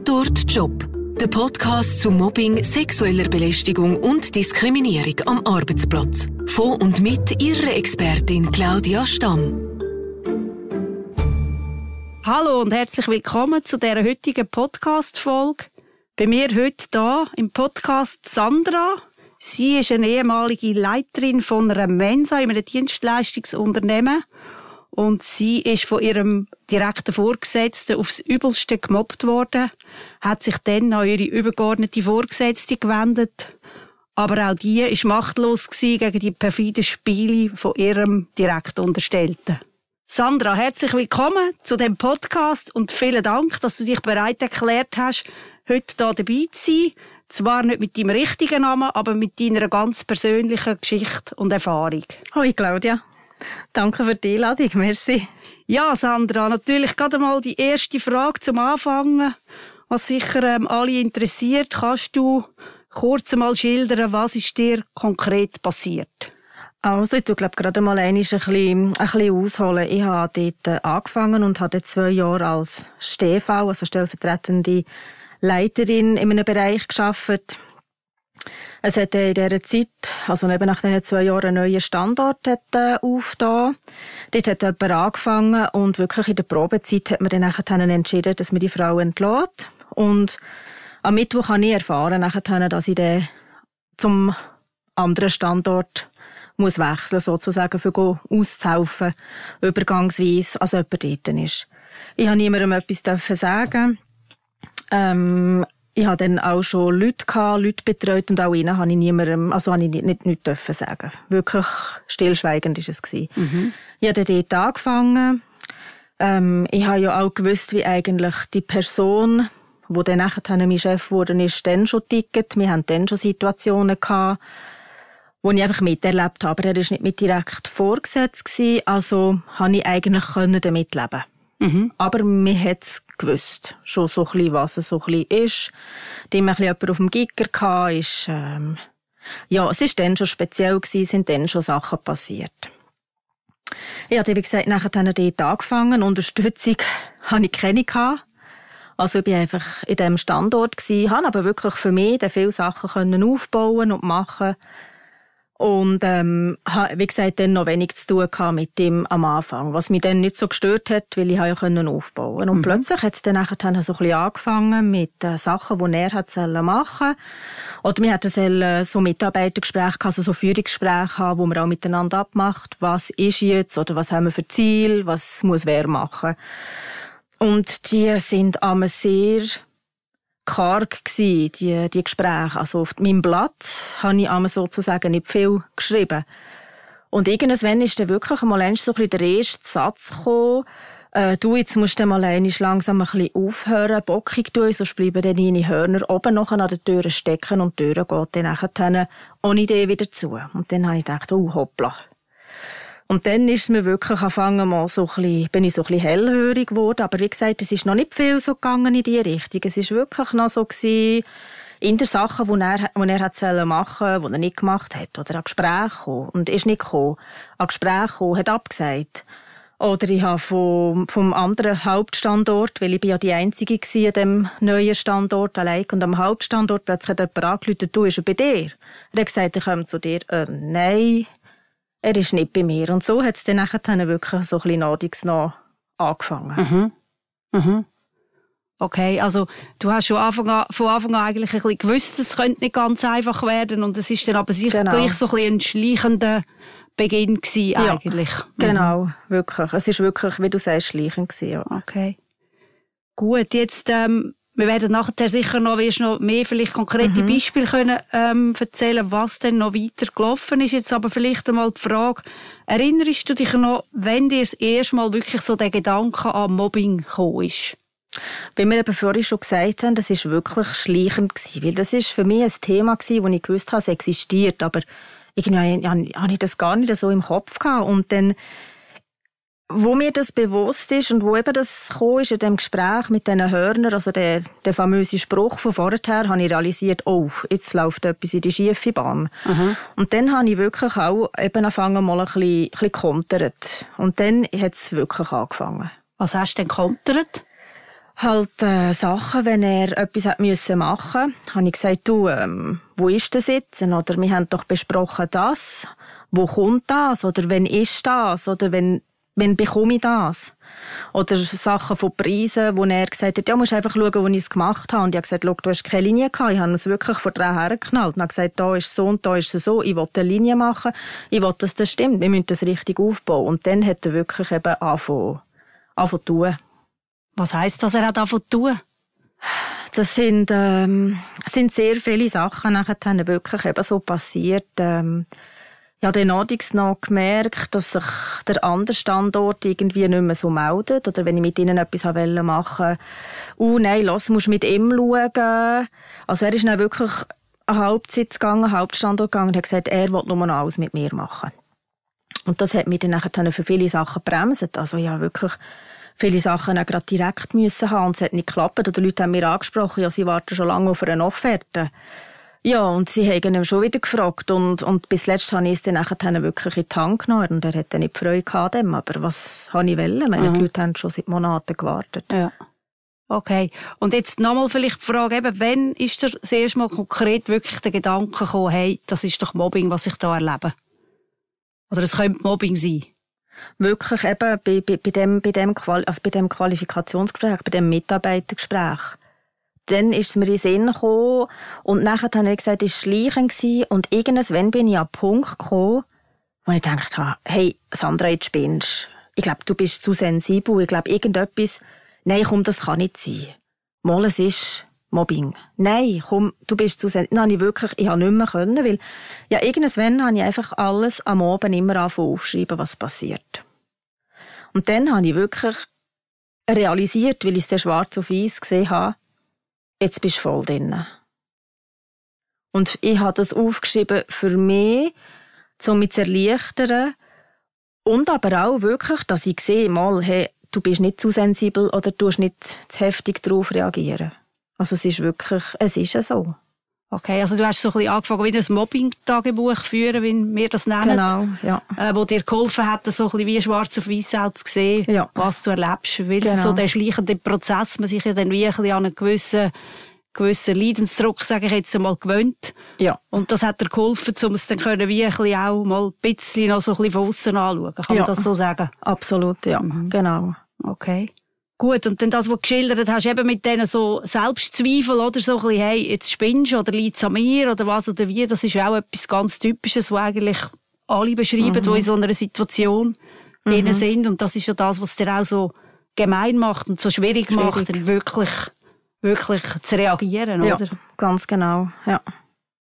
Tatort Job. Der Podcast zu Mobbing, sexueller Belästigung und Diskriminierung am Arbeitsplatz. Von und mit Ihrer Expertin Claudia Stamm. Hallo und herzlich willkommen zu der heutigen Podcast-Folge. Bei mir heute da im Podcast Sandra. Sie ist eine ehemalige Leiterin von einer Mensa in einem Dienstleistungsunternehmen und sie ist von ihrem direkten Vorgesetzten aufs Übelste gemobbt worden, hat sich dann an ihre übergeordnete Vorgesetzte gewendet. Aber auch die ist machtlos gegen die perfiden Spiele von ihrem direkt Unterstellten. Sandra, herzlich willkommen zu dem Podcast und vielen Dank, dass du dich bereit erklärt hast, heute hier dabei zu sein. Zwar nicht mit deinem richtigen Namen, aber mit deiner ganz persönlichen Geschichte und Erfahrung. Hoi Claudia. Danke für die Einladung, merci. Ja, Sandra, natürlich gerade mal die erste Frage zum Anfangen, was sicher ähm, alle interessiert. Kannst du kurz mal schildern, was ist dir konkret passiert? Also, ich glaube gerade mal ein bisschen, ein bisschen ausholen. Ich habe dort äh, angefangen und hatte zwei Jahre als STV, also stellvertretende Leiterin in einem Bereich geschafft. Es hat in dieser Zeit, also eben nach diesen zwei Jahren, einen neuen Standort äh, aufgetan. Dort hat jemand angefangen und wirklich in der Probezeit hat man dann nachher entschieden, dass man die Frau entlässt. Und am Mittwoch habe ich erfahren, dass ich dann zum anderen Standort muss wechseln, sozusagen, für auszuhelfen, übergangsweise, als jemand dort ist. Ich habe niemandem etwas sagen ähm, ich hatte dann auch schon Leute gehabt, Leute betreut und auch ihnen habe ich niemandem, also habe ich nicht, nicht, nicht dürfen sagen. Wirklich stillschweigend ist es gewesen. Mhm. Ich habe dann dort angefangen. Ähm, ich habe ja auch gewusst, wie eigentlich die Person, wo dann nachher mein Chef wurde, ist, dann schon ticket. Wir haben dann schon Situationen gehabt, wo ich einfach miterlebt habe. Aber er war nicht mit direkt vorgesetzt gewesen, also habe ich eigentlich damit leben. Mhm. Aber man hat es gewusst, schon so ein bisschen, was es so ein bisschen ist. Haben ein bisschen jemand auf dem Giger gehabt, ist, ähm, ja, es ist dann schon speziell gewesen, sind dann schon Sachen passiert. Ich habe, wie gesagt, nachher dann dort angefangen. Unterstützung hatte ich keine gehabt. Also ich war einfach in diesem Standort gewesen, habe aber wirklich für mich viele Sachen aufbauen und machen und ähm, wie gesagt, dann noch wenig zu tun gehabt mit dem am Anfang, was mich dann nicht so gestört hat, weil ich ja können aufbauen. Und mhm. plötzlich hat es dann nachher dann so ein bisschen angefangen mit äh, Sachen, die er hat machen. Oder wir hatten so Mitarbeitergespräche, also so Führungsgespräche haben, wo man auch miteinander abmacht, was ist jetzt? Oder was haben wir für Ziel, was muss wer machen. Und die sind am sehr karg gewesen, die, die Gespräche. Also auf meinem Blatt habe ich einmal sozusagen nicht viel geschrieben. Und irgendwann ist dann wirklich mal so ein der erste Satz gekommen, äh, du, jetzt musst du mal langsam ein bisschen aufhören, bockig tun, sonst bleiben dann deine Hörner oben noch an der Tür stecken und die Tür geht dann nachher ohne Idee wieder zu. Und dann habe ich gedacht, oh, hoppla, und dann ist mir wirklich angefangen, mal so ein bisschen, bin ich so ein bisschen hellhörig geworden. Aber wie gesagt, es ist noch nicht viel so gegangen in die Richtung. Es ist wirklich noch so gewesen, in der Sachen, die er, die er hat machen die er nicht gemacht hat. Oder an Gesprächen gekommen und ist nicht gekommen. An Gesprächen gekommen, hat abgesagt. Oder ich habe vom, vom anderen Hauptstandort, weil ich bin ja die Einzige war an dem neuen Standort allein. Und am Hauptstandort plötzlich hat jemand angerufen, du, ist er bei dir? Er hat gesagt, ich komme zu dir. Äh, nein, er ist nicht bei mir. Und so hat es dann nachher wirklich so ein bisschen noch angefangen. Mhm. Mhm. Okay, also du hast schon Anfang an, von Anfang an eigentlich ein bisschen gewusst, es könnte nicht ganz einfach werden und es ist dann aber sicher genau. gleich so ein bisschen ein schleichender Beginn gewesen, ja, eigentlich. Genau, mhm. wirklich. Es ist wirklich, wie du sagst, schleichend gewesen, ja. Okay. Gut, jetzt ähm, wir werden nachher sicher noch, wirst noch mehr vielleicht konkrete mhm. Beispiele können, ähm, erzählen, was denn noch weiter gelaufen ist. Jetzt aber vielleicht einmal die Frage, erinnerst du dich noch, wenn dir das erste Mal wirklich so der Gedanke an Mobbing gekommen ist? Wie wir eben vorhin schon gesagt haben, das ist wirklich schleichend gewesen, weil das ist für mich ein Thema gewesen, wo ich gewusst habe, es existiert, aber irgendwie habe ich das gar nicht so im Kopf gehabt und dann wo mir das bewusst ist und wo eben das gekommen ist in dem Gespräch mit diesen Hörnern, also der, der famöse Spruch von vorher, habe ich realisiert, oh, jetzt läuft etwas in die schiefe Bahn. Mhm. Und dann habe ich wirklich auch eben angefangen, mal ein bisschen, ein bisschen kontert. Und dann hat es wirklich angefangen. Was hast du denn kontert? halt äh, Sachen, wenn er etwas hat müssen machen, habe ich gesagt, du, ähm, wo ist das jetzt? Oder wir haben doch besprochen das. Wo kommt das? Oder wenn ist das? Oder wenn wenn bekomme ich das? Oder Sachen von Preisen, wo er gesagt hat, ja, musst einfach schauen, wo ich es gemacht habe. Und ich habe gesagt, du hast keine Linie gehabt. Ich habe es wirklich vor drei hergeknallt. Und habe gesagt, da ist so und da ist es so. Ich will eine Linie machen. Ich will, dass das stimmt. Wir müssen das richtig aufbauen. Und dann hat er wirklich eben angefangen, zu tun. Was heisst das, er hat angefangen zu tun? Das sind, ähm, sind sehr viele Sachen nachher wirklich eben so passiert. Ähm, ich habe dann noch gemerkt, dass sich der andere Standort irgendwie nicht mehr so meldet. Oder wenn ich mit ihnen etwas machen wollte, uh, nein, lass, musst mit ihm schauen. Also er ist dann wirklich eine Hauptsitz gegangen, einen Hauptstandort gegangen und hat gesagt, er will nur noch alles mit mir machen. Und das hat mich dann nachher für viele Sachen bremset. Also ja, wirklich viele Sachen auch gerade direkt müssen haben und es hat nicht geklappt. Oder Leute haben mir angesprochen, ja, sie warten schon lange auf eine Offerte. Ja, und sie haben ihn schon wieder gefragt. Und, und bis letzt habe ich es dann nachher wirklich in die Hand genommen. Und er hat dann nicht Freude gehabt dem. Aber was habe ich wollen? Meine mhm. die Leute haben schon seit Monaten gewartet. Ja. Okay. Und jetzt nochmal vielleicht die Frage, eben, wann ist dir das erste Mal konkret wirklich der Gedanke gekommen, hey, das ist doch Mobbing, was ich da erlebe? Oder es könnte Mobbing sein? Wirklich eben bei, bei, bei, dem, bei, dem Quali also bei dem Qualifikationsgespräch, bei dem Mitarbeitergespräch dann ist es mir in den Sinn gekommen und nachher habe ich gesagt, es war Schleichen und irgendwann bin ich an den Punkt gekommen, wo ich gedacht habe, hey, Sandra, jetzt spinnst Ich glaube, du bist zu sensibel. Ich glaube, irgendetwas, nein, komm, das kann nicht sein. Mal, es ist Mobbing. Nein, komm, du bist zu sensibel. Dann habe ich wirklich, ich habe nicht mehr können, weil, ja, irgendwann habe ich einfach alles am Abend immer angefangen aufschreiben, was passiert. Und dann habe ich wirklich realisiert, weil ich es schwarz auf weiß gesehen habe, jetzt bist du voll drin. Und ich habe das aufgeschrieben für mich, um mich zu erleichtern. Und aber auch wirklich, dass ich sehe, mal, hey, du bist nicht zu sensibel oder du nicht zu heftig darauf reagieren. Also es ist wirklich, es ist ja so. Okay, also du hast so ein bisschen angefangen, wie ein Mobbing-Tagebuch führen, wie wir das nennen. Genau, ja. Äh, wo dir geholfen hat, so ein bisschen wie schwarz auf weiß auch zu sehen, ja. was du erlebst. Weil genau. so der schleichende Prozess, man sich ja dann wie ein bisschen an einen gewissen, gewissen Leidensdruck, sage ich jetzt einmal, gewöhnt. Ja. Und das hat dir geholfen, um es dann können wie ein bisschen auch mal ein bisschen noch so ein bisschen von außen anschauen. Kann ja. man das so sagen? Absolut, ja. Mhm. Genau. Okay. Gut, und dann das, was du geschildert hast, eben mit denen so Selbstzweifel oder so ein bisschen, hey, jetzt spinnst du oder liegt an mir oder was oder wie, das ist auch etwas ganz Typisches, was eigentlich alle beschreiben, mhm. die in so einer Situation mhm. sind. Und das ist ja das, was dir auch so gemein macht und so schwierig, schwierig. macht, dann wirklich, wirklich zu reagieren, ja, oder? ganz genau, ja.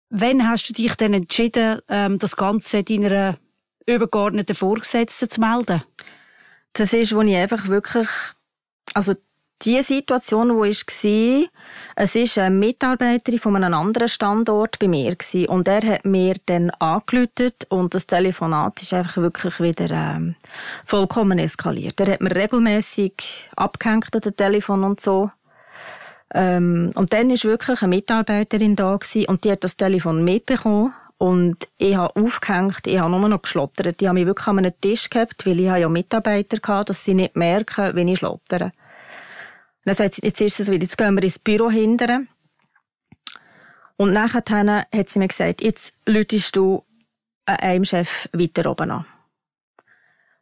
Wann hast du dich denn entschieden, ähm, das Ganze deiner übergeordneten Vorgesetzten zu melden? Das ist, wo ich einfach wirklich also die Situation, wo ich war, es ist eine Mitarbeiterin von einem anderen Standort bei mir gewesen. und er hat mir dann angelötet und das Telefonat ist einfach wirklich wieder ähm, vollkommen eskaliert. Er hat mir regelmäßig abgehängt an dem Telefon und so. Ähm, und dann ist wirklich eine Mitarbeiterin da gewesen, und die hat das Telefon mitbekommen und ich habe aufgehängt, ich habe nur noch geschlottert. Ich habe mich wirklich an einem Tisch gehabt, weil ich ja Mitarbeiter hatte, dass sie nicht merken, wenn ich schlottere. Dann sagt sie, jetzt ist es wieder, jetzt gehen wir ins Büro hindern. Und nachher hat sie mir gesagt, jetzt lütest du einem Chef weiter oben an.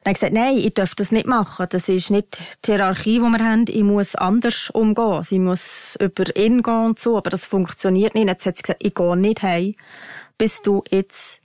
Dann habe ich gesagt, nein, ich darf das nicht machen. Das ist nicht die Hierarchie, die wir haben. Ich muss anders umgehen. Sie muss über ihn gehen und so. Aber das funktioniert nicht. Jetzt hat sie gesagt, ich gehe nicht heim, bis du jetzt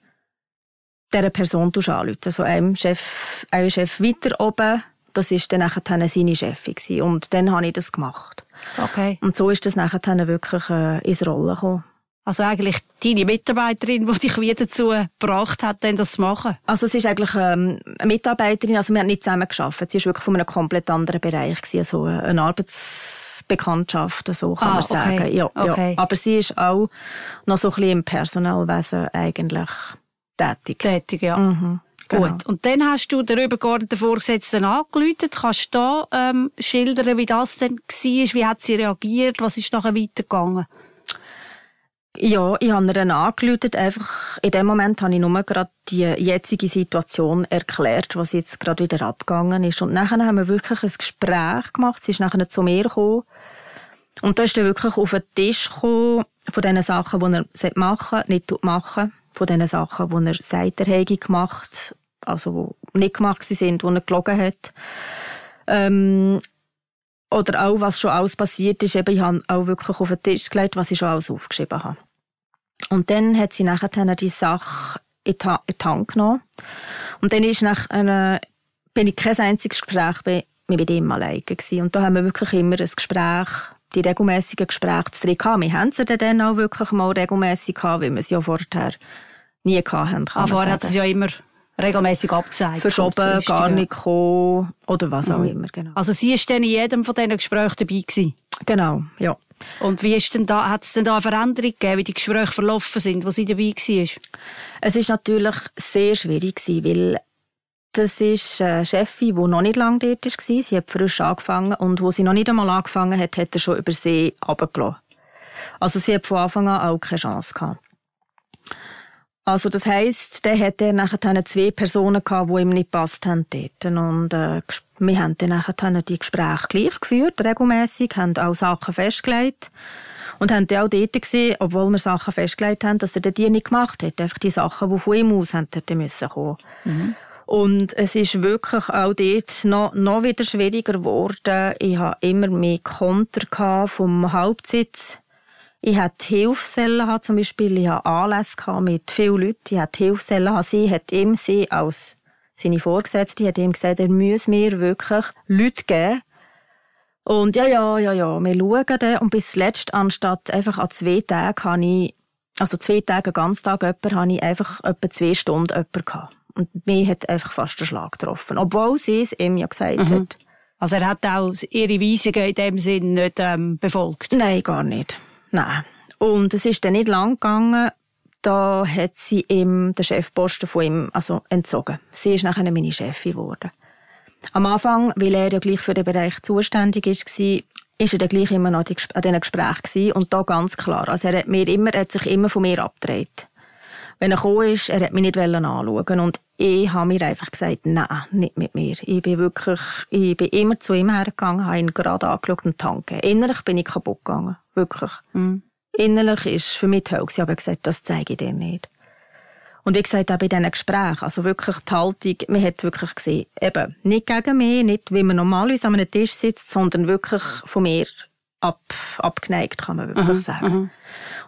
dieser Person anrufen. Also einem Chef, einem Chef weiter oben das ist dann nachher seine Chefin Und dann habe ich das gemacht. Okay. Und so ist das nachher wirklich äh, ins Rollen gekommen. Also eigentlich deine Mitarbeiterin, die dich wieder dazu gebracht hat, das zu machen? Also es ist eigentlich ähm, eine Mitarbeiterin, also wir haben nicht zusammen geschafft. Sie ist wirklich von einem komplett anderen Bereich gewesen, also äh, eine Arbeitsbekanntschaft, so kann ah, man sagen. Okay. Ja, okay. ja. Aber sie ist auch noch so ein bisschen im Personalwesen eigentlich tätig. Tätig, ja. Mhm. Genau. Gut. Und dann hast du den übergeordneten Vorgesetzten angerufen. Kannst du da ähm, schildern, wie das denn war? Wie hat sie reagiert? Was ist nachher weitergegangen? Ja, ich habe ihr angerufen. Einfach in dem Moment habe ich nur gerade die jetzige Situation erklärt, was jetzt gerade wieder abgegangen ist. Und nachher haben wir wirklich ein Gespräch gemacht. Sie ist nachher zu mir gekommen. Und da ist dann wirklich auf den Tisch gekommen, von den Sachen, die er machen sollte, nicht machen. Von den Sachen, die er sagt, er hätte gemacht, also die nicht gemacht sind, die er gelogen hat. Ähm, oder auch, was schon alles passiert ist. Eben, ich habe auch wirklich auf den Tisch gelegt, was ich schon alles aufgeschrieben habe. Und dann hat sie nachher die Sache in die Hand genommen. Und dann ist nach einer, bin ich kein einziges Gespräch mit ihm alleine gewesen. Und da haben wir wirklich immer ein Gespräch, die regelmäßigen Gespräche zu drin gehabt. Wir haben sie dann auch wirklich mal regelmäßig gehabt, weil wir es ja vorher nie hatten. Ah, vorher hat es ja immer regelmäßig abgesagt. Verschoben, gar nicht gekommen oder was auch mhm. immer. Genau. Also sie ist dann in jedem von diesen Gesprächen dabei gewesen? Genau, ja. Und wie ist denn da, hat es denn da eine Veränderung gegeben, wie die Gespräche verlaufen sind, wo sie dabei war? Es ist natürlich sehr schwierig gewesen, weil das ist eine Chefin, die noch nicht lange dort war. Sie hat frisch angefangen und wo sie noch nicht einmal angefangen hat, hat er schon über sie runtergelassen. Also sie hat von Anfang an auch keine Chance gehabt. Also das heisst, der hat er nachher zwei Personen gehabt, die ihm nicht passt haben dort. Und äh, wir haben dann nachher die Gespräche gleich geführt, regelmäßig, haben auch Sachen festgelegt und haben dann auch dort gesehen, obwohl wir Sachen festgelegt haben, dass er die nicht gemacht hat. Einfach die Sachen, die von ihm aus hätten müssen kommen. Mhm. Und es ist wirklich auch dort noch, noch wieder schwieriger geworden. Ich hatte immer mehr Konter vom Hauptsitz ich hatte Hilfsellen, zum Beispiel, ich hatte Anlässe mit vielen Leuten. Ich hatte Hilfsellen, sie hat ihm, sie als seine Vorgesetzte, hat ihm gesagt, er müsse mir wirklich Leute geben. Und ja, ja, ja, ja, wir schauen dann. Und bis zuletzt, anstatt einfach an zwei Tagen, habe ich, also zwei Tage, ganz Tag jemanden, habe ich einfach etwa zwei Stunden jemanden gehabt. Und mir hat einfach fast den Schlag getroffen. Obwohl sie es ihm ja gesagt mhm. hat. Also er hat auch ihre Weisungen in dem Sinn nicht ähm, befolgt? Nein, gar nicht. Nein. Und es ist dann nicht lang gegangen, da hat sie ihm den Chefposten von ihm also entzogen. Sie ist nachher meine Chefin geworden. Am Anfang, weil er ja gleich für den Bereich zuständig ist, war, ist er dann gleich immer noch an diesen Gesprächen und da ganz klar. Also er hat, mir immer, er hat sich immer von mir abgedreht. Wenn er gekommen ist, er hat mich nicht anschauen und ich habe mir einfach gesagt, nein, nicht mit mir. Ich bin wirklich, ich bin immer zu ihm hergegangen, habe ihn gerade angeschaut und tanken. Innerlich bin ich kaputt gegangen. Wirklich. Mhm. Innerlich ist für mich die Hölle. Ich habe gesagt, das zeige ich dir nicht. Und wie gesagt, auch bei diesen Gesprächen, also wirklich die Haltung, man hat wirklich gesehen, eben, nicht gegen mich, nicht wie man normalerweise an einem Tisch sitzt, sondern wirklich von mir ab, abgeneigt, kann man wirklich mhm, sagen. Mhm.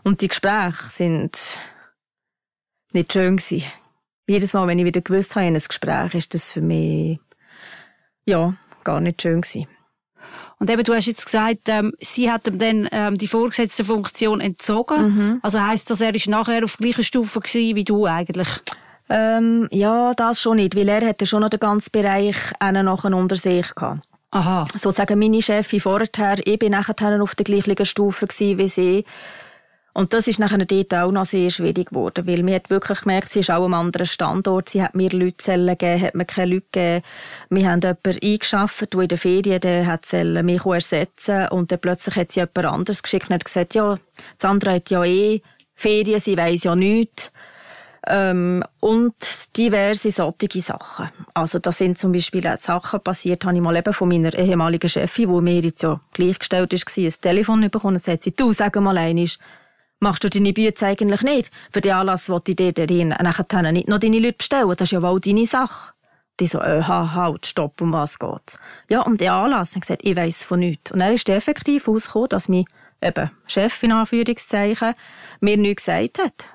Und die Gespräche sind nicht schön gewesen jedes Mal, wenn ich wieder gewusst habe in ein Gespräch, ist das für mich, ja, gar nicht schön gewesen. Und eben, du hast jetzt gesagt, ähm, sie hat ihm dann ähm, die vorgesetzte Funktion entzogen. Mhm. Also heisst das, er ist nachher auf gleicher Stufe gewesen wie du eigentlich? Ähm, ja, das schon nicht, weil er hatte schon noch den ganzen Bereich nachher unter sich gehabt. Aha. Sozusagen meine Chefin vorher, ich bin nachher auf der gleichen Stufe gewesen wie sie. Und das ist nachher dort auch noch sehr schwierig geworden, weil man hat wirklich gemerkt, sie ist auch am anderen Standort, sie hat mir Leute Zellen gegeben, hat mir keine Leute gegeben. Wir haben jemanden eingeschafft, der in der Ferien der hat Zellen mich ersetzen und dann plötzlich hat sie jemand anderes geschickt und hat gesagt, ja, Sandra hat ja eh Ferien, sie weiss ja nichts. Ähm, und diverse solche Sachen. Also da sind zum Beispiel auch Sachen passiert, habe ich mal eben von meiner ehemaligen Chefin, die mir jetzt ja gleichgestellt ist, ein Telefon bekommen und sagt sie, du, sag mal einmal, Machst du deine Bücher eigentlich nicht? Für den Anlass wollte ich dir darin nachher nicht noch deine Leute bestellen. Das ist ja wohl deine Sache. Die so, äh, halt, stopp, um was geht's? Ja, um den Anlass. Und gesagt, ich weiss von nichts. Und er ist effektiv ausgekommen, dass mein eben, Chef, in Anführungszeichen, mir nichts gesagt hat.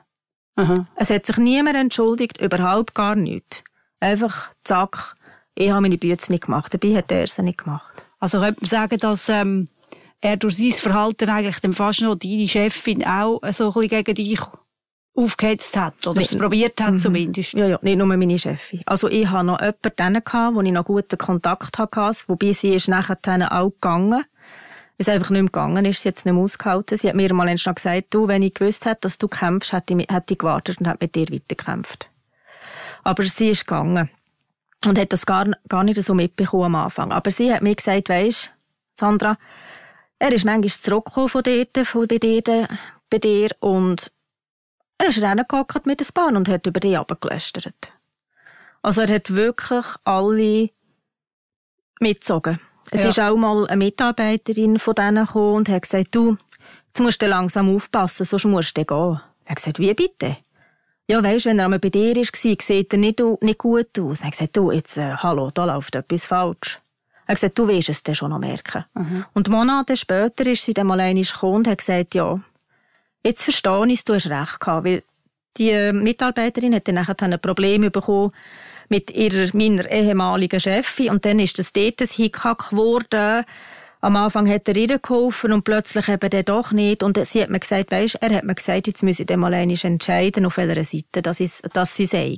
Aha. Es hat sich niemand entschuldigt, überhaupt gar nichts. Einfach, zack, ich habe meine Bücher nicht gemacht. Dabei hat er sie nicht gemacht. Also könnte man sagen, dass, ähm, er durch sein Verhalten eigentlich dann fast noch deine Chefin auch so ein bisschen gegen dich aufgehetzt hat oder es probiert hat mhm. zumindest. Ja, ja, nicht nur meine Chefin. Also ich hatte noch jemanden gehabt, wo ich noch guten Kontakt hatte, wobei sie ist nachher auch gegangen. Es einfach nicht mehr gegangen ist, sie jetzt nicht mehr ausgehalten. Sie hat mir mal schon gesagt, du, wenn ich gewusst hätte, dass du kämpfst, hätte ich, hätte ich gewartet und hätte mit dir weitergekämpft. Aber sie ist gegangen und hat das gar, gar nicht so mitbekommen am Anfang. Aber sie hat mir gesagt, weisst, Sandra, er ist manchmal zurückgekommen von dort, von bei dort, bei dir und er ist reingehockt mit der Bahn und hat über dich abgelästert. Also er hat wirklich alle mitgezogen. Es Ja. ist auch mal eine Mitarbeiterin von denen gekommen und hat gesagt, du, jetzt musst du langsam aufpassen, sonst musst du gehen. Er hat gesagt, wie bitte? Ja, weisst, wenn er einmal bei dir war, sieht er nicht, nicht gut aus. Er hat gesagt, du, jetzt, äh, hallo, da läuft etwas falsch. Er hat gesagt, du wirst es dann schon noch merken. Und Monate später ist sie dann mal einmal gekommen und hat gesagt, ja, jetzt verstehe ich es, du hast recht gehabt, weil die Mitarbeiterin hat dann nachher ein Problem bekommen mit ihrer, meiner ehemaligen Chefin und dann ist das dort ein Hickhack geworden. Am Anfang hat er ihr geholfen und plötzlich eben dann doch nicht. Und sie hat mir gesagt, weisst, er hat mir gesagt, jetzt müsse ich dann mal entscheiden, auf welcher Seite dass dass sie sei.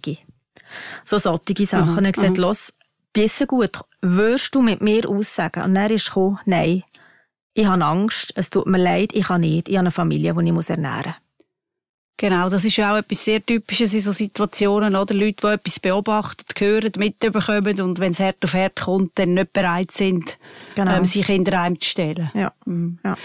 So solche Sachen. Und er hat gesagt, los, bisschen gut, würdest du mit mir aussagen? Und er ist gekommen, nein, ich habe Angst, es tut mir leid, ich kann nicht, ich habe eine Familie, die ich muss ernähren muss. Genau, das ist ja auch etwas sehr Typisches in so Situationen, oder? Leute, die etwas beobachten, hören, mitbekommen und wenn es Herd auf Herd kommt, dann nicht bereit sind, Genau. ähm, sich hinter einem zu stellen. Ja. Mhm. ja.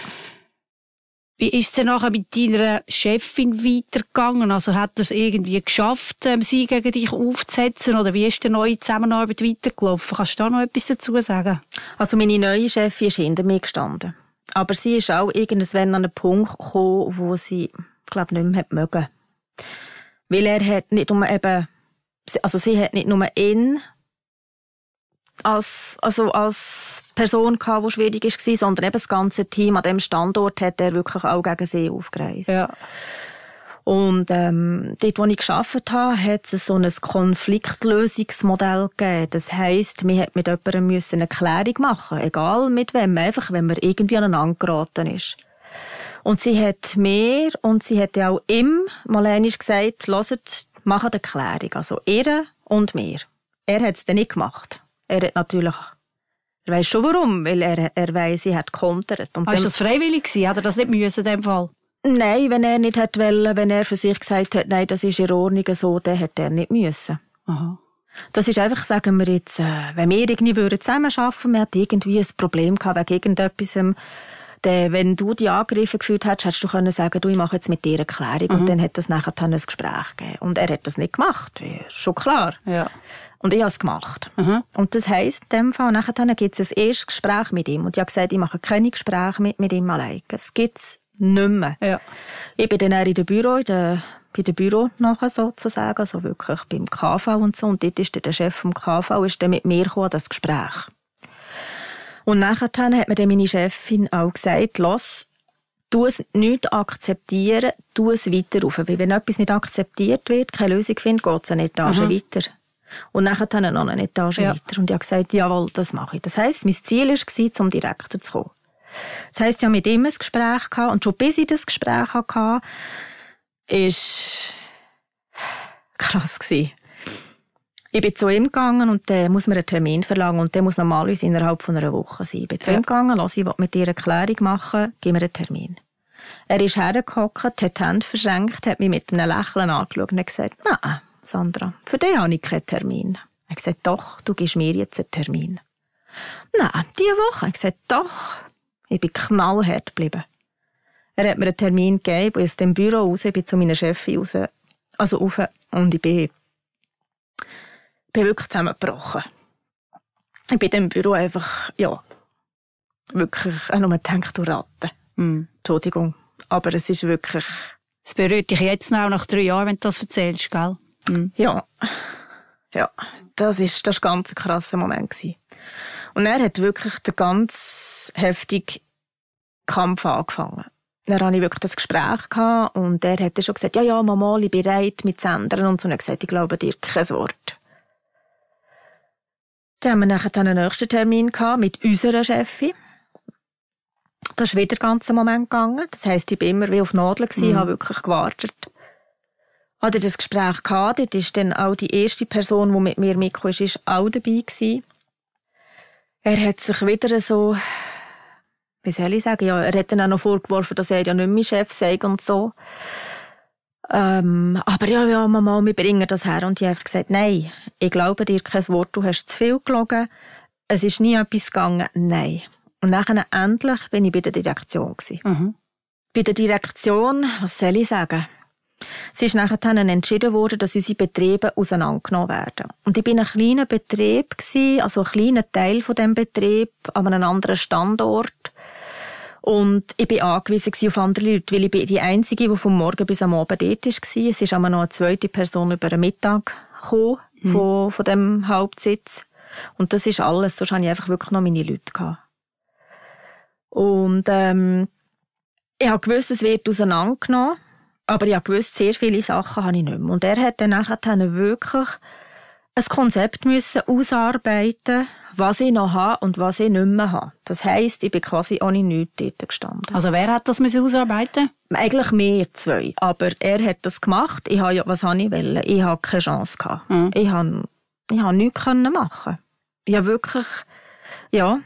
Wie ist es denn nachher mit deiner Chefin weitergegangen? Also hat er es irgendwie geschafft, ähm, sie gegen dich aufzusetzen? Oder wie ist die neue Zusammenarbeit weitergelaufen? Kannst du da noch etwas dazu sagen? Also meine neue Chefin ist hinter mir gestanden. Aber sie ist auch irgendwann an einen Punkt gekommen, wo sie, glaube, nicht mehr mögen. Weil er hat nicht nur eben, also sie hat nicht nur ihn als, also als Person gehabt, die schwierig war, sondern eben das ganze Team an dem Standort hat er wirklich auch gegen sie aufgereist. Ja. Und ähm, dort, wo ich gearbeitet habe, hat es so ein Konfliktlösungsmodell gegeben. Das heisst, wir hat mit jemandem müssen eine Klärung machen egal mit wem, einfach wenn man irgendwie aneinander geraten ist. Und sie hat mir und sie hat ja auch ihm mal einmal gesagt, hört, machen eine Klärung. Also ihr und mir. Er hat es dann nicht gemacht. Er hat natürlich, er weiss schon warum, weil er, er weiss, sie hat kontert. Und Ah, ist das freiwillig gewesen? Hat er das nicht müssen in dem Fall? Nein, wenn er nicht hat wollen, wenn er für sich gesagt hat, nein, das ist in Ordnung so, dann hätte er nicht müssen. Aha. Das ist einfach, sagen wir jetzt, äh, wenn wir irgendwie würden zusammenarbeiten, wir hatten irgendwie ein Problem gehabt wegen irgendetwas, dann, wenn du die Angriffe gefühlt hättest, hättest du können sagen, du, ich mache jetzt mit dir eine Klärung. Und dann hat das nachher dann ein Gespräch gegeben. Und er hat das nicht gemacht, schon klar. Ja. Und ich habe es gemacht. Mhm. Und das heisst, in dem Fall, nachher dann gibt es ein erstes Gespräch mit ihm. Und ich habe gesagt, ich mache keine Gespräche mit, mit ihm allein. Es gibt's nicht mehr. Ja. Ich bin dann auch in der Büro, in der, bei der Büro nachher sozusagen, also wirklich beim KV und so. Und dort ist dann der Chef vom KV, ist dann mit mir gekommen, das Gespräch. Und nachher dann hat mir dann meine Chefin auch gesagt, lass, tu es nicht akzeptieren, tu es weiter rauf. Weil wenn etwas nicht akzeptiert wird, keine Lösung findet, geht es eine Etage weiter. Und nachher dann noch eine Etage Ja. weiter. Und ich habe gesagt, jawohl, das mache ich. Das heisst, mein Ziel war, zum Direktor zu kommen. Das heisst, ich habe mit ihm ein Gespräch gehabt und schon bis ich das Gespräch hatte, ist krass gewesen. Ich bin zu ihm gegangen und der muss mir einen Termin verlangen und der muss normalerweise innerhalb von einer Woche sein. Ich bin zu Ja. ihm gegangen, lass ich will mit dir eine Klärung machen, gib mir einen Termin. Er ist hergehockt, hat die Hände verschränkt, hat mich mit einem Lächeln angeschaut und hat gesagt, nein, Sandra, für den habe ich keinen Termin. Er gesagt, doch, du gibst mir jetzt einen Termin. Nein, diese Woche. Er gesagt, doch. Ich bin knallhart geblieben. Er hat mir einen Termin gegeben, aus dem Büro raus, ich bin zu meiner Chefin raus, also rauf, und ich bin, bin wirklich zusammengebrochen. Ich bin im Büro einfach, ja, wirklich, ich habe nur gedacht, du Ratte. Mhm. Entschuldigung. Aber es ist wirklich, Es berührt dich jetzt noch nach drei Jahren, wenn du das erzählst, gell? Mhm. ja, ja, das ist, das ist ganz ein krasser Moment gewesen. Und er hat wirklich den ganz heftigen Kampf angefangen. Dann hatte ich wirklich das Gespräch gehabt und er hat dann schon gesagt, ja, ja, Mama, ich bin bereit mit zu ändern und so. Und er hat gesagt, ich glaube dir kein Wort. Dann haben wir nachher dann einen nächsten Termin gehabt mit unserer Chefin. Das ist wieder den ganzen Moment gegangen. Das heisst, ich bin immer wie auf Nadeln gewesen, habe wirklich gewartet. Hatte das Gespräch gehabt, dort ist dann auch die erste Person, die mit mir mitgekommen ist, ist auch dabei gewesen. Er hat sich wieder so, wie soll ich sagen, ja, er hat dann auch noch vorgeworfen, dass er ja nicht mehr Chef sei und so. Ähm, aber ja, ja, Mama, wir bringen das her. Und ich habe gesagt, nein, ich glaube dir kein Wort, du hast zu viel gelogen. Es ist nie etwas gegangen, nein. Und nachher endlich bin ich bei der Direktion gewesen. Mhm. bei der Direktion, was soll ich sagen? Es ist nachher dann entschieden worden, dass unsere Betriebe auseinandergenommen werden. Und ich bin ein kleiner Betrieb gewesen, also ein kleiner Teil von dem Betrieb an einem anderen Standort. Und ich bin angewiesen auf andere Leute, weil ich bin die Einzige, die vom Morgen bis am Abend dort war. Es ist aber noch eine zweite Person über den Mittag gekommen, mhm. von, von dem Hauptsitz. Und das ist alles, sonst hatte ich einfach wirklich noch meine Leute. Gehabt. Und ähm, ich habe gewusst, es wird auseinandergenommen. Aber ich habe gewusst, sehr viele Sachen habe ich nicht mehr. Und er hat dann nachher wirklich ein Konzept müssen ausarbeiten, was ich noch habe und was ich nicht mehr habe. Das heisst, ich bin quasi ohne nichts dort gestanden. Also wer hat das müssen ausarbeiten? Eigentlich mehr zwei. Aber er hat das gemacht. Ich habe ja, was habe ich wollen? Ich habe keine Chance gehabt. Mhm. Ich habe, ich habe nichts machen. Ich habe wirklich, ja.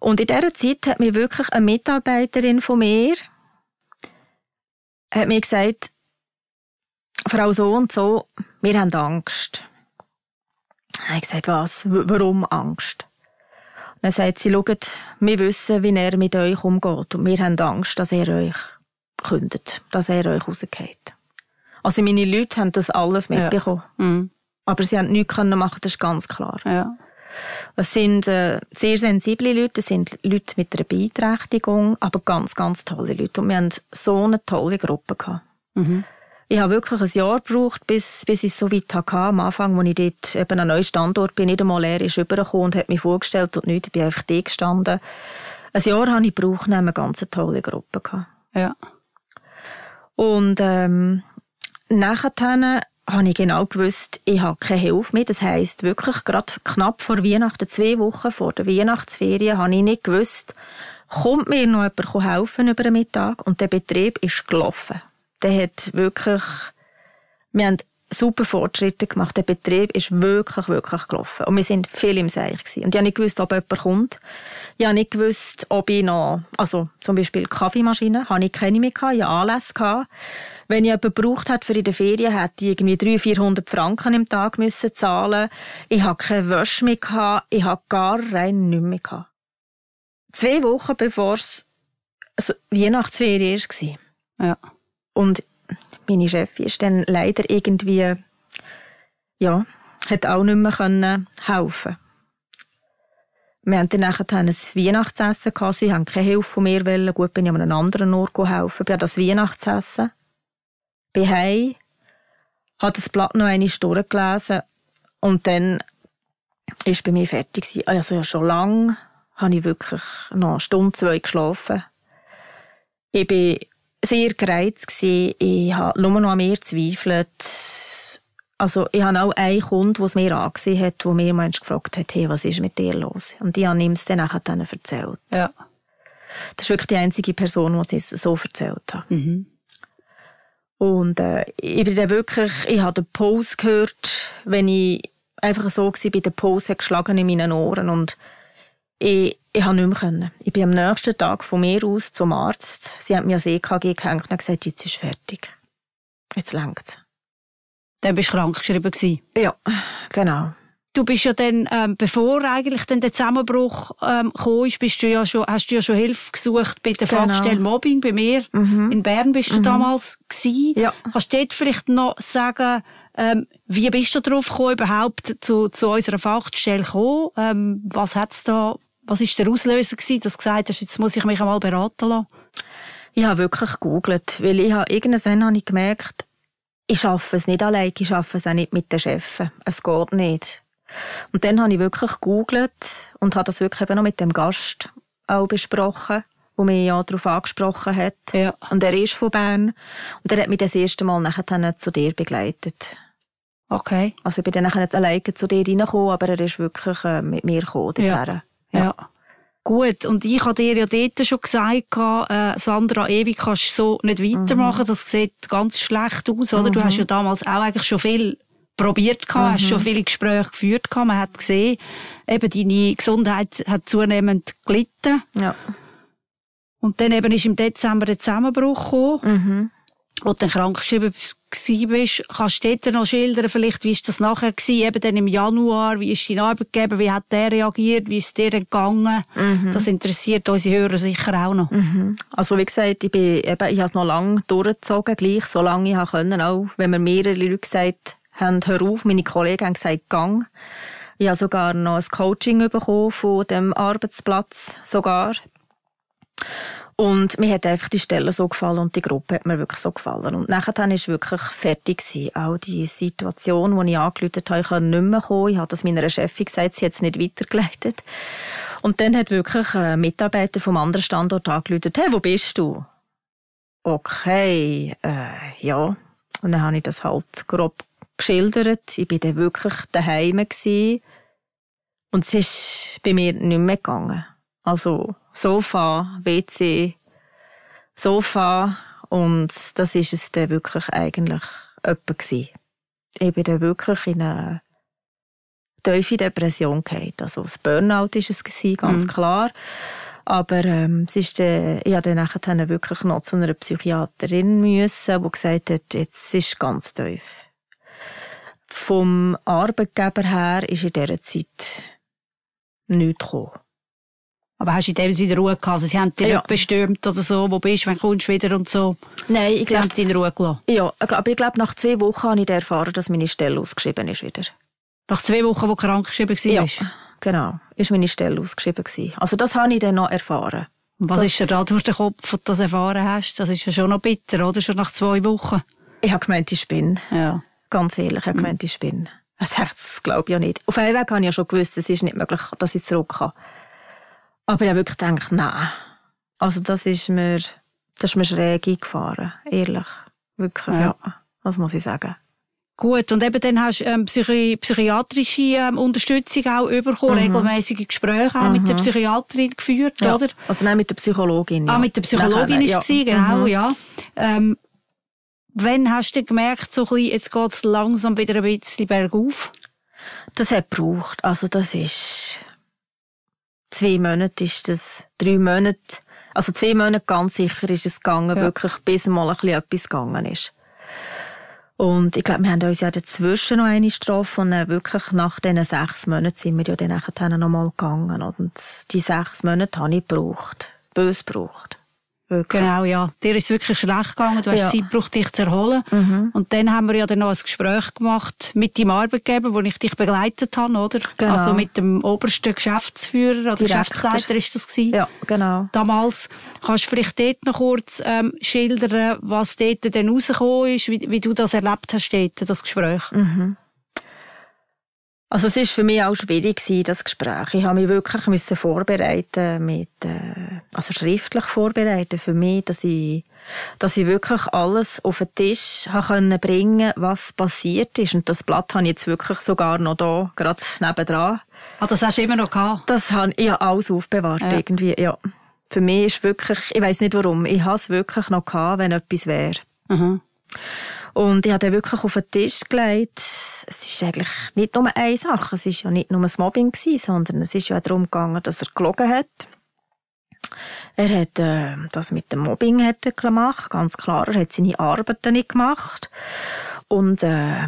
Und in dieser Zeit hat mir wirklich eine Mitarbeiterin von mir, hat mir gesagt, Frau so und so, wir haben Angst. Dann habe ich gesagt, was? Warum Angst? dann sagt sie, schaut, wir wissen, wie er mit euch umgeht und wir haben Angst, dass er euch kündet, dass er euch rausgeht. Also meine Leute haben das alles mitbekommen. Ja. Mhm. Aber sie haben nichts machen das ist ganz klar. Ja. Es sind äh, sehr sensible Leute, es sind Leute mit einer Beeinträchtigung, aber ganz, ganz tolle Leute. Und wir haben so eine tolle Gruppe gehabt. Mhm. Ich habe wirklich ein Jahr gebraucht, bis, bis ich so weit hatte. Am Anfang, als ich dort eben einen neuen Standort bin, nicht einmal er ist rübergekommen und hat mich vorgestellt und nichts, ich bin einfach da gestanden. Ein Jahr habe ich gebraucht, eine ganz tolle Gruppe gehabt. Ja. Und, ähm, nachher habe ich genau gewusst, ich habe keine Hilfe mehr. Das heisst, wirklich gerade knapp vor Weihnachten, zwei Wochen vor der Weihnachtsferien, habe ich nicht gewusst, kommt mir noch jemand helfen über den Mittag? Und der Betrieb ist gelaufen. Der hat wirklich, wir haben super Fortschritte gemacht. Der Betrieb ist wirklich, wirklich gelaufen. Und wir sind viel im Seich gewesen. Und ich habe nicht gewusst, ob jemand kommt. Ich habe nicht gewusst, ob ich noch, also zum Beispiel Kaffeemaschine, habe ich keine mehr gehabt, ich hatte Anlässe gehabt. Wenn ich jemanden gebraucht hat für in der Ferien, hätte ich irgendwie 300, 400 Franken im Tag müssen zahlen. Ich hatte keine Wäsche mehr gehabt, ich hatte gar rein nichts mehr gehabt. Zwei Wochen bevor es also Weihnachtsferien war. Ja. Und meine Chefin ist dann leider irgendwie, ja, hat auch nicht mehr können helfen wir hatten dann nachher ein Weihnachtsessen gehabt. Sie haben keine Hilfe von mir wollen. Gut, bin ich an einem anderen Ort helfen. Ich habe das Weihnachtsessen. Bin heim. Habe das Blatt noch einmal durchgelesen. Und dann ist bei mir fertig Also ja, schon lange habe ich wirklich noch eine Stunde, zwei geschlafen. Ich bin sehr gereizt gewesen. Ich habe nur noch an mir gezweifelt. Also, ich habe auch einen Kunden, der es mir angesehen hat, der mir manchmal gefragt hat, hey, was ist mit dir los? Und ich habe ihm es dann nachher dann erzählt. Ja. Das ist wirklich die einzige Person, die es so erzählt hat. Mhm. Und äh, ich bin dann wirklich, ich habe den Puls gehört, wenn ich einfach so war, bei der Puls hat geschlagen in meinen Ohren und ich, ich habe nicht mehr können. Ich bin am nächsten Tag von mir aus zum Arzt. Sie haben mir das EKG gehängt und gesagt, jetzt ist fertig. Jetzt längt's. Dann bist du krankgeschrieben gewesen. Ja, genau. Du bist ja dann, ähm, bevor eigentlich dann der Zusammenbruch ähm, kam, bist du ja schon, hast du ja schon Hilfe gesucht bei der genau. Fachstelle Mobbing bei mir. Mhm. In Bern bist du mhm. damals gewesen. Ja. Kannst du dort vielleicht noch sagen, ähm, wie bist du darauf gekommen, überhaupt zu, zu unserer Fachstelle gekommen? Ähm, was hat's da, was ist der Auslöser gewesen, dass du gesagt hast, jetzt muss ich mich einmal beraten lassen? Ich habe wirklich gegoogelt, weil ich habe irgendwann habe ich gemerkt, ich schaffe es nicht allein, ich schaffe es auch nicht mit den Chefen. Es geht nicht. Und dann habe ich wirklich gegoogelt und habe das wirklich eben noch mit dem Gast auch besprochen, wo mich ja darauf angesprochen hat. Ja. Und er ist von Bern. Und er hat mich das erste Mal nachher zu dir begleitet. Okay. Also ich bin dann nachher nicht alleine zu dir reingekommen, aber er ist wirklich äh, mit mir gekommen. Ja. Ja. ja. Gut, und ich habe dir ja dort schon gesagt, äh, Sandra, ewig kannst du so nicht weitermachen, mhm. das sieht ganz schlecht aus, oder? Mhm. Du hast ja damals auch eigentlich schon viel probiert gehabt, mhm. hast schon viele Gespräche geführt gehabt, man hat gesehen, eben deine Gesundheit hat zunehmend gelitten. Ja. Und dann eben ist im Dezember der Zusammenbruch gekommen. Mhm. Wo du dann krankgeschrieben warst, kannst du dort noch schildern, vielleicht, wie ist das nachher gewesen, eben dann im Januar, wie ist dein Arbeitgeber, wie hat der reagiert, wie ist es dir entgangen? Mhm. Das interessiert unsere Hörer sicher auch noch. Mhm. Also wie gesagt, ich, bin eben, ich habe es noch lange durchgezogen, gleich, so lange ich können, auch wenn mir mehrere Leute gesagt haben, hör auf, meine Kollegen haben gesagt, gang. Ich habe sogar noch ein Coaching bekommen von dem Arbeitsplatz, sogar. Und mir hat einfach die Stelle so gefallen und die Gruppe hat mir wirklich so gefallen. Und nachher dann ist wirklich fertig gewesen. Auch die Situation, wo ich angerufen habe, ich kann nicht mehr kommen. Ich habe das meiner Chefin gesagt, sie hat es nicht weitergeleitet. Und dann hat wirklich ein Mitarbeiter vom anderen Standort angerufen, hey, wo bist du? Okay, äh, ja. Und dann habe ich das halt grob geschildert. Ich bin dann wirklich daheim gewesen. Und es ist bei mir nicht mehr gegangen. Also, Sofa, WC, Sofa und das ist es dann wirklich eigentlich gewesen. Ich bin dann wirklich in eine tiefe Depression gefallen. Also das Burnout war es gewesen, ganz mhm. klar. Aber ähm, es ist dann, ich musste dann nachher wirklich noch zu einer Psychiaterin müssen, die gesagt hat, jetzt ist es ganz tief. Vom Arbeitgeber her ist in dieser Zeit nichts gekommen. Aber hast du in dem Sinne Ruhe gehabt? Also, sie haben dich ja. nicht bestürmt oder so, wo bist du, wann kommst du wieder und so? Nein, ich glaube... Sie haben dich in Ruhe gelassen? Ja, aber ich glaube, nach zwei Wochen habe ich erfahren, dass meine Stelle ausgeschrieben ist wieder. Nach zwei Wochen, wo du krank geschrieben warst? Ja, genau. Ist meine Stelle ausgeschrieben gewesen. Also das habe ich dann noch erfahren. Und was das, ist dir da durch den Kopf, dass du das erfahren hast? Das ist ja schon noch bitter, oder? Schon nach zwei Wochen? Ich habe gemeint, ich bin. Ja. Ganz ehrlich, ich habe gemeint, ich bin. Das glaube ich ja nicht. Auf einen Weg habe ich ja schon gewusst, es ist nicht möglich, dass ich zurück kann. Aber ich habe wirklich gedacht, nein. Also das ist mir, das ist mir schräg eingefahren. Ehrlich. Wirklich, ja. ja. Das muss ich sagen. Gut, und eben dann hast du ähm, psychi psychiatrische ähm, Unterstützung auch bekommen, mhm. regelmäßige Gespräche auch mhm. mit der Psychiaterin geführt, ja. oder? Also nein, mit der Psychologin, ja. Ah, mit der Psychologin ist es ja. genau, mhm. ja. Ähm, wann hast du gemerkt, so ein bisschen, jetzt geht es langsam wieder ein bisschen bergauf? Das hat gebraucht. Also das ist zwei Monate ist das, drei Monate, also zwei Monate ganz sicher ist es gegangen, ja. wirklich, bis mal ein bisschen etwas gegangen ist. Und ich glaube, wir haben uns ja dazwischen noch eine Strafe und dann wirklich nach diesen sechs Monaten sind wir ja dann nachher noch mal gegangen. Und die sechs Monate habe ich gebraucht. Bös gebraucht. Wirklich. Genau, ja. Dir ist wirklich schlecht gegangen. Du hast ja. Zeit gebraucht, dich zu erholen. Mhm. Und dann haben wir ja dann noch ein Gespräch gemacht mit deinem Arbeitgeber, wo ich dich begleitet habe, oder? Genau. Also mit dem obersten Geschäftsführer oder Direktor. Geschäftsleiter ist das gewesen. Ja, genau. Damals. Kannst du vielleicht dort noch kurz ähm, schildern, was dort dann rausgekommen ist, wie, wie du das erlebt hast, dort, das Gespräch? Mhm. Also es ist für mich auch schwierig gewesen, das Gespräch. Ich habe mich wirklich müssen vorbereiten mit, äh, also schriftlich vorbereiten für mich, dass ich, dass ich wirklich alles auf den Tisch habe können bringen, was passiert ist. Und das Blatt habe ich jetzt wirklich sogar noch da, gerade nebendran. Ah, das hast du immer noch gehabt? Das habe ich ja alles aufbewahrt ja. irgendwie, ja. Für mich ist wirklich, ich weiß nicht warum, ich habe es wirklich noch gehabt, wenn etwas wäre. Mhm. Und ich habe den wirklich auf den Tisch gelegt. Es ist eigentlich nicht nur eine Sache. Es war ja nicht nur das Mobbing gewesen, sondern es ist ja darum gegangen, dass er gelogen hat. Er hat äh, das mit dem Mobbing hat er gemacht, ganz klar. Er hat seine Arbeiten nicht gemacht. Und äh,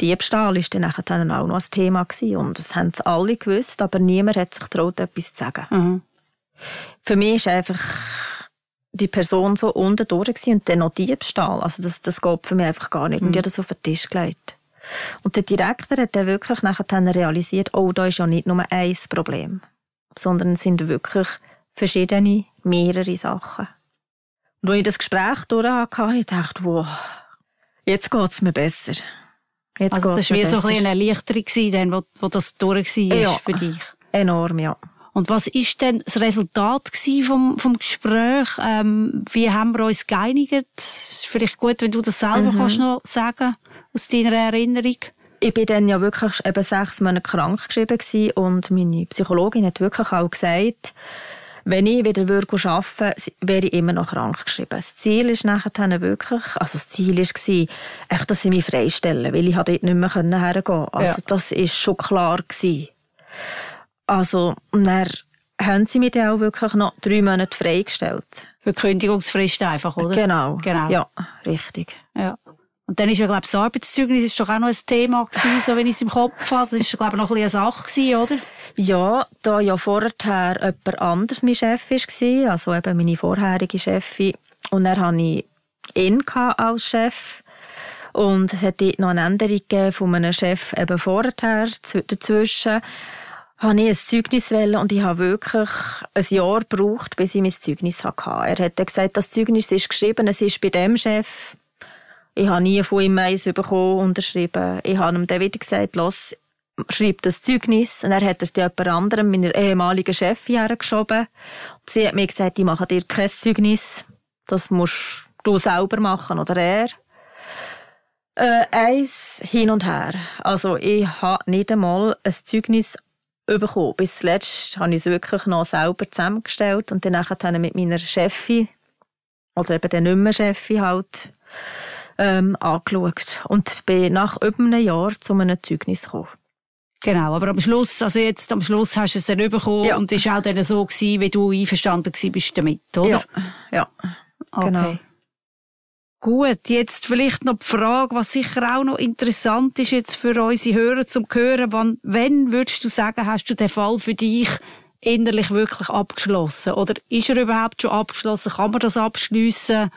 Diebstahl ist dann auch noch ein Thema gewesen. Und das haben sie alle gewusst, aber niemand hat sich getraut, etwas zu sagen. Mhm. Für mich ist einfach die Person so unten durch und dann noch Diebstahl. Also das, das geht für mich einfach gar nicht. Und ich habe das auf den Tisch gelegt. Und der Direktor hat dann wirklich nachher realisiert, oh, da ist ja nicht nur ein Problem, sondern es sind wirklich verschiedene, mehrere Sachen. Und als ich das Gespräch durch hatte, ich dachte, wow, jetzt geht es mir besser. Jetzt also das war wie so ein eine Erleichterung, wo, wo das durch war ja, für dich. enorm, ja. Und was ist denn das Resultat vom, vom Gespräch? Ähm, wie haben wir uns geeinigt? Vielleicht gut, wenn du das selber mhm. kannst noch sagen, aus deiner Erinnerung. Ich bin dann ja wirklich eben sechs Monate krank geschrieben und meine Psychologin hat wirklich auch gesagt, wenn ich wieder arbeiten würde, wäre ich immer noch krank geschrieben. Das Ziel ist nachher wirklich, also das Ziel war, echt, dass sie mich freistellen, weil ich dort nicht mehr hergehen konnte. Also ja. das ist schon klar gewesen. Also, und dann haben sie mich dann auch wirklich noch drei Monate freigestellt. Für Kündigungsfrist einfach, oder? Genau. Genau. Ja, richtig. Ja. Und dann ist ja, glaube ich, das Arbeitszeugnis ist doch auch noch ein Thema gewesen, so wenn ich es im Kopf habe. Das ist, glaube ich, noch ein bisschen eine Sache gewesen, oder? Ja, da ja vorher jemand anders mein Chef war, also eben meine vorherige Chefin, und dann hatte ich ihn als Chef. Und es hat dort noch eine Änderung von einem Chef eben vorher dazwischen. Habe ich ein Zeugnis wählen und ich habe wirklich ein Jahr gebraucht, bis ich mein Zeugnis hatte. Er hat dann gesagt, das Zeugnis ist geschrieben, es ist bei dem Chef. Ich habe nie von ihm eins bekommen, unterschrieben. Ich habe ihm dann wieder gesagt, los, schreib das Zeugnis. Und er hat es jemand anderem, meiner ehemaligen Chefin, hergeschoben. Sie hat mir gesagt, ich mache dir kein Zeugnis. Das musst du selber machen, oder er. Äh, eins hin und her. Also, ich habe nicht einmal ein Zeugnis bekommen. Bis zuletzt habe ich es wirklich noch selber zusammengestellt und dann nachher mit meiner Chefin, oder eben der nicht mehr Chefin halt, ähm, angeschaut. Und bin nach über einem Jahr zu einem Zeugnis gekommen. Genau, aber am Schluss, also jetzt am Schluss hast du es dann bekommen Ja. und es war auch dann so gewesen, wie du einverstanden bist damit, oder? Ja, ja. genau. Okay. Gut, jetzt vielleicht noch die Frage, was sicher auch noch interessant ist jetzt für unsere Hörer zum Hören. Wann, wenn würdest du sagen, hast du den Fall für dich innerlich wirklich abgeschlossen? Oder ist er überhaupt schon abgeschlossen? Kann man das abschliessen?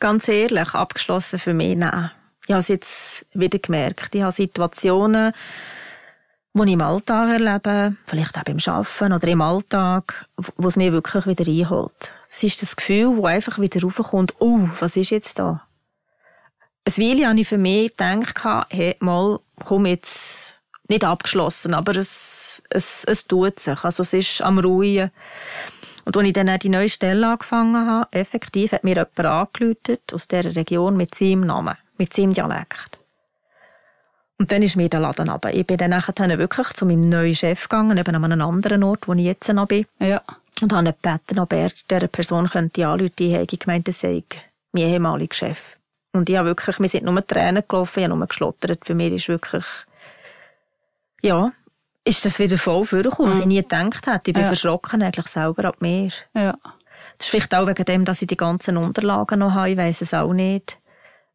Ganz ehrlich, abgeschlossen für mich, nein. Ich habe es jetzt wieder gemerkt. Ich habe Situationen, die ich im Alltag erlebe, vielleicht auch beim Arbeiten oder im Alltag, wo es mir wirklich wieder einholt. Es ist das Gefühl, wo einfach wieder raufkommt, oh, was ist jetzt da? Ein Weile habe ich für mich gedacht, hey, mal, komm jetzt, nicht abgeschlossen, aber es, es, es tut sich. Also es ist am Ruhen. Und als ich dann die neue Stelle angefangen habe, effektiv hat mir jemand angerufen aus dieser Region mit seinem Namen, mit seinem Dialekt. Und dann ist mir der Laden runter. Ich bin dann nachher wirklich zu meinem neuen Chef gegangen, eben an einem anderen Ort, wo ich jetzt noch bin. Ja. Und habe gebeten, ob er dieser Person könnte anrufen. Ich habe gemeint, das sei mein ehemaliger Chef. Und ich habe wirklich, wir sind nur Tränen gelaufen, ich habe nur geschlottert. Für mich ist wirklich, ja, ist das wieder voll vorgekommen, was ich nie gedacht hätte. Ich bin Ja. verschrocken eigentlich selber ab mir. Ja. Das ist vielleicht auch wegen dem, dass ich die ganzen Unterlagen noch habe, ich weiss es auch nicht.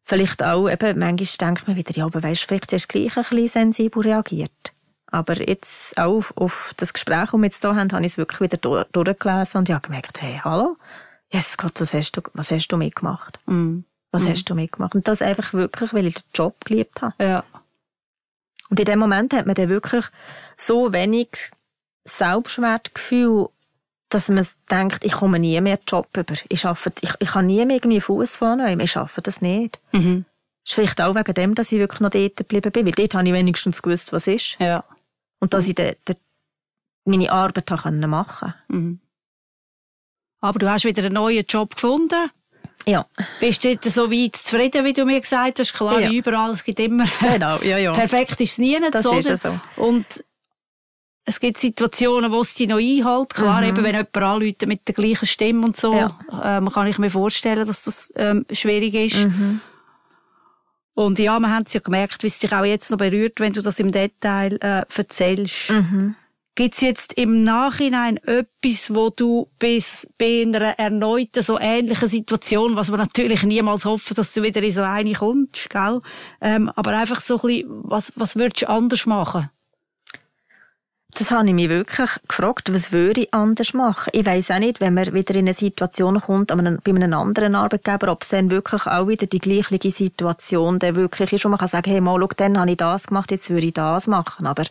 Vielleicht auch, eben, manchmal denkt man wieder, ja, aber weisst, vielleicht hast du gleich ein bisschen sensibel reagiert. Aber jetzt auch auf, auf das Gespräch, das wir jetzt hier haben, habe ich es wirklich wieder durch, durchgelesen und ich habe gemerkt, hey, hallo? Jesus Gott, was hast du, was hast du mitgemacht? Mhm. Was hast du mitgemacht? Und das einfach wirklich, weil ich den Job geliebt habe. Ja. Und in dem Moment hat man dann wirklich so wenig Selbstwertgefühl, dass man denkt, ich komme nie mehr Job über. Ich, arbeite, ich, ich kann nie mehr irgendwie Fuß vornehmen. Ich schaffe das nicht. Mhm. Das ist vielleicht auch wegen dem, dass ich wirklich noch dort geblieben bin, weil dort habe ich wenigstens gewusst, was ist. Ja. Und dass ich dort dort meine Arbeit habe machen Mhm. Aber du hast wieder einen neuen Job gefunden. Ja, Bist du jetzt so weit zufrieden, wie du mir gesagt hast? Klar, Ja. überall, es gibt immer... genau, ja, ja. Perfekt ist es nie nicht, Das oder? ist so. Und es gibt Situationen, wo es dich noch einhält. Klar, Mhm. eben, wenn jemand anruft mit der gleichen Stimme und so, Ja. ähm, kann ich mir vorstellen, dass das ähm, schwierig ist. Mhm. Und ja, wir haben es ja gemerkt, wie es dich auch jetzt noch berührt, wenn du das im Detail äh, erzählst. Mhm. Gibt es jetzt im Nachhinein etwas, wo du bis bei einer erneuten so ähnlichen Situation, was wir natürlich niemals hoffen, dass du wieder in so eine kommst, gell? Ähm, aber einfach so ein bisschen, was, was würdest du anders machen? Das habe ich mich wirklich gefragt, was würde ich anders machen? Ich weiss auch nicht, wenn man wieder in eine Situation kommt, bei einem anderen Arbeitgeber, ob es dann wirklich auch wieder die gleiche Situation dann wirklich ist, und man kann sagen, hey, mal, schau, dann habe ich das gemacht, jetzt würde ich das machen. Aber,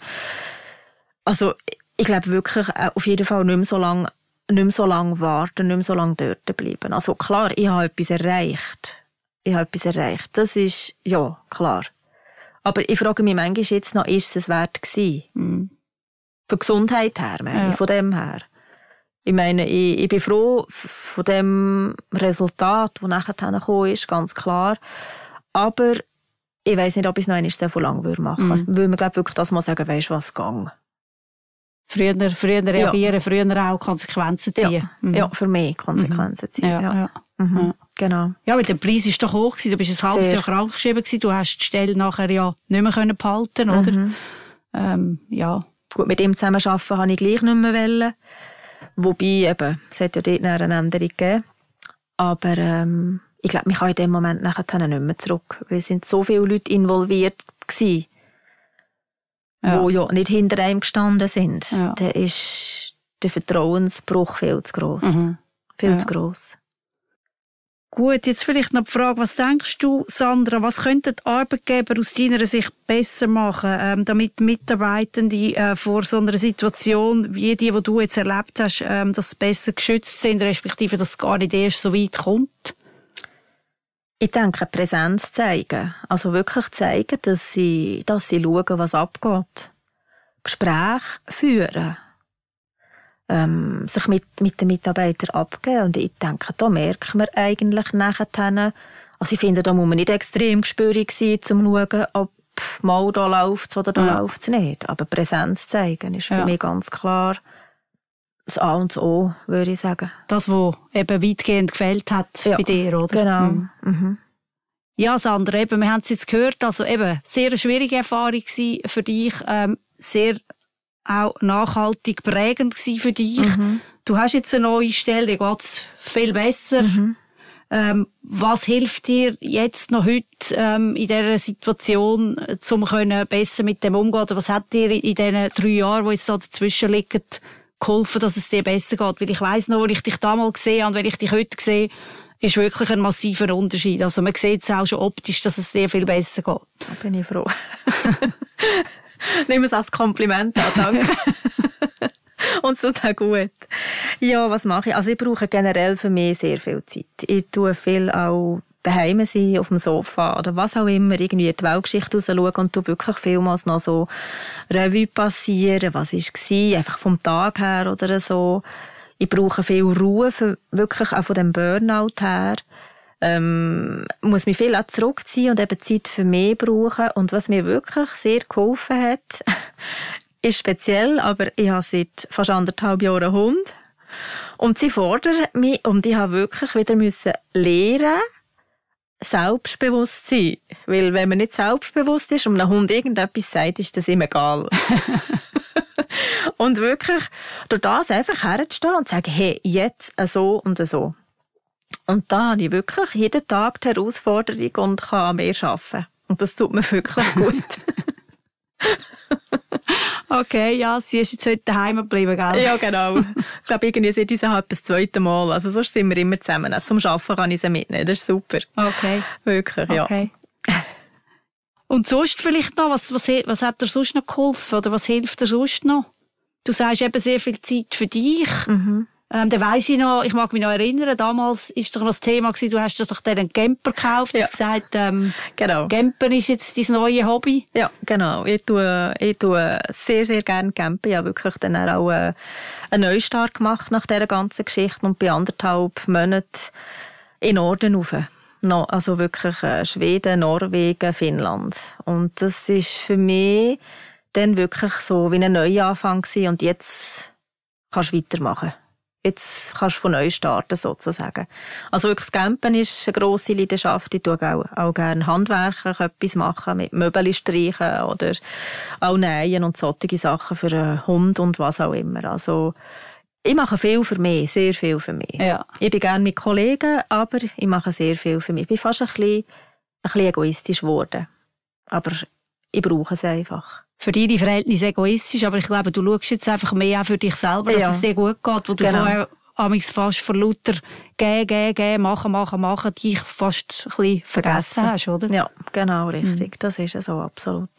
also, ich glaube wirklich, äh, auf jeden Fall nicht mehr so lange, nicht mehr so lange warten, nicht mehr so lange dort bleiben. Also, klar, ich habe etwas erreicht. Ich habe etwas erreicht. Das ist, ja, klar. Aber ich frage mich manchmal jetzt noch, ist es wert gewesen? Mhm. von Gesundheit her, meine Ja. ich, von dem her. Ich meine, ich, ich bin froh von dem Resultat, das nachher gekommen ist, ganz klar. Aber ich weiss nicht, ob ich es noch einmal so lang würde machen Mhm. würde. Weil man, glaube wirklich das mal sagen, weisst was, gang. Früher, früher reagieren, früher auch Konsequenzen ziehen. Ja, Mhm. ja, für mich Konsequenzen ziehen. Ja, Ja, ja. Mhm. Ja. Genau. Ja, weil der Preis ist doch hoch gewesen. Du bist ein halbes Sehr. Jahr krankgeschrieben gewesen. Du hast die Stelle nachher ja nicht mehr können behalten, oder? Mhm. Ähm, ja. Gut, mit ihm zusammen arbeiten habe ich gleich nicht mehr wollen. Wobei, eben, es hat ja dort eine Änderung gegeben. Aber ähm, ich glaube, mich kann in dem Moment nachher nicht mehr zurück. Weil es sind so viele Leute involviert gewesen, ja. die ja nicht hinter einem gestanden sind. Ja. Da ist der Vertrauensbruch viel zu gross. Mhm. Viel ja. zu gross. Gut, jetzt vielleicht noch die Frage, was denkst du, Sandra, was könnten die Arbeitgeber aus deiner Sicht besser machen, ähm, damit Mitarbeitende äh, vor so einer Situation wie die, die du jetzt erlebt hast, ähm, dass sie besser geschützt sind, respektive dass es gar nicht erst so weit kommt? Ich denke, Präsenz zeigen. Also wirklich zeigen, dass sie, dass sie schauen, was abgeht. Gespräch führen ähm, sich mit, mit den Mitarbeitern abgeben. Und ich denke, da merkt man eigentlich nachher, also ich finde, da muss man nicht extrem gespürig sein, um zu schauen, ob mal da läuft oder da ja. läuft es nicht. Aber Präsenz zeigen ist für ja. mich ganz klar das A und das O, würde ich sagen. Das, was eben weitgehend gefällt hat ja. bei dir, oder? Genau. Mhm. Mhm. Ja, Sandra, eben, wir haben es jetzt gehört, also eben, sehr eine schwierige Erfahrung für dich, ähm, sehr auch nachhaltig prägend für dich. Mhm. Du hast jetzt eine neue Stelle, die geht viel besser. Mhm. Ähm, was hilft dir jetzt noch heute ähm, in dieser Situation, um können besser mit dem umgehen? Oder was hat dir in diesen drei Jahren, die jetzt da dazwischen liegen, geholfen, dass es dir besser geht? Weil ich weiss noch, als ich dich damals gesehen habe und wenn ich dich heute sehe, ist wirklich ein massiver Unterschied. Also man sieht es auch schon optisch, dass es dir viel besser geht. Da bin ich froh. Nimm es als Kompliment an, danke. Und so tut gut. Ja, was mache ich? Also ich brauche generell für mich sehr viel Zeit. Ich tue viel auch daheim sein, auf dem Sofa oder was auch immer, irgendwie die Weltgeschichte rausschauen und tu wirklich vielmals noch so Revue passieren, was war, einfach vom Tag her oder so. Ich brauche viel Ruhe, für, wirklich auch von dem Burnout her ähm, muss mich viel auch zurückziehen und eben Zeit für mich brauchen. Und was mir wirklich sehr geholfen hat, ist speziell, aber ich habe seit fast anderthalb Jahren einen Hund. Und sie fordert mich, und ich habe wirklich wieder müssen lernen, selbstbewusst sein. Weil wenn man nicht selbstbewusst ist und einem Hund irgendetwas sagt, ist das ihm egal. und wirklich durch das einfach herzustehen und zu sagen, hey, jetzt so und so. Und da habe ich wirklich jeden Tag die Herausforderung und kann mehr arbeiten. Und das tut mir wirklich gut. okay, ja, sie ist jetzt heute daheim geblieben, gell? Ja, genau. Ich glaube, irgendwie sind diese halt das zweite Mal. Also sonst sind wir immer zusammen. Zum Arbeiten kann ich sie mitnehmen. Das ist super. Okay. Wirklich, ja. Okay. Und sonst vielleicht noch, was, was, was hat dir sonst noch geholfen? Oder was hilft dir sonst noch? Du sagst eben sehr viel Zeit für dich. Mhm. Ähm, dann weiss ich noch, ich mag mich noch erinnern, damals ist doch noch das Thema gewesen, du hast doch den Camper gekauft. Ja. Hast gesagt, ähm, genau. Camper ist jetzt dein neues Hobby. Ja, genau. Ich tue, ich tue sehr, sehr gerne campen. Ich habe wirklich dann auch äh, einen Neustart gemacht nach dieser ganzen Geschichte und bei anderthalb Monaten in Norden rauf. No, also wirklich äh, Schweden, Norwegen, Finnland. Und das ist für mich dann wirklich so wie ein Neuanfang gewesen und jetzt kannst du weitermachen jetzt kannst du von neu starten, sozusagen. Also wirklich das Campen ist eine grosse Leidenschaft. Ich tue auch, auch gerne handwerklich etwas machen, mit Möbel streichen oder auch nähen und solche Sachen für einen Hund und was auch immer. Also, ich mache viel für mich, sehr viel für mich. Ja. Ich bin gerne mit Kollegen, aber ich mache sehr viel für mich. Ich bin fast ein bisschen, ein bisschen egoistisch geworden. Aber ich brauche es einfach für deine Verhältnisse egoistisch, aber ich glaube, du schaust jetzt einfach mehr auch für dich selber, dass ja. es dir gut geht, wo du genau. vorher amigs fast vor lauter gehen, gehen, gehen, machen, machen, machen, dich fast ein bisschen vergessen hast, oder? Ja, genau, richtig. Mhm. Das ist so, absolut.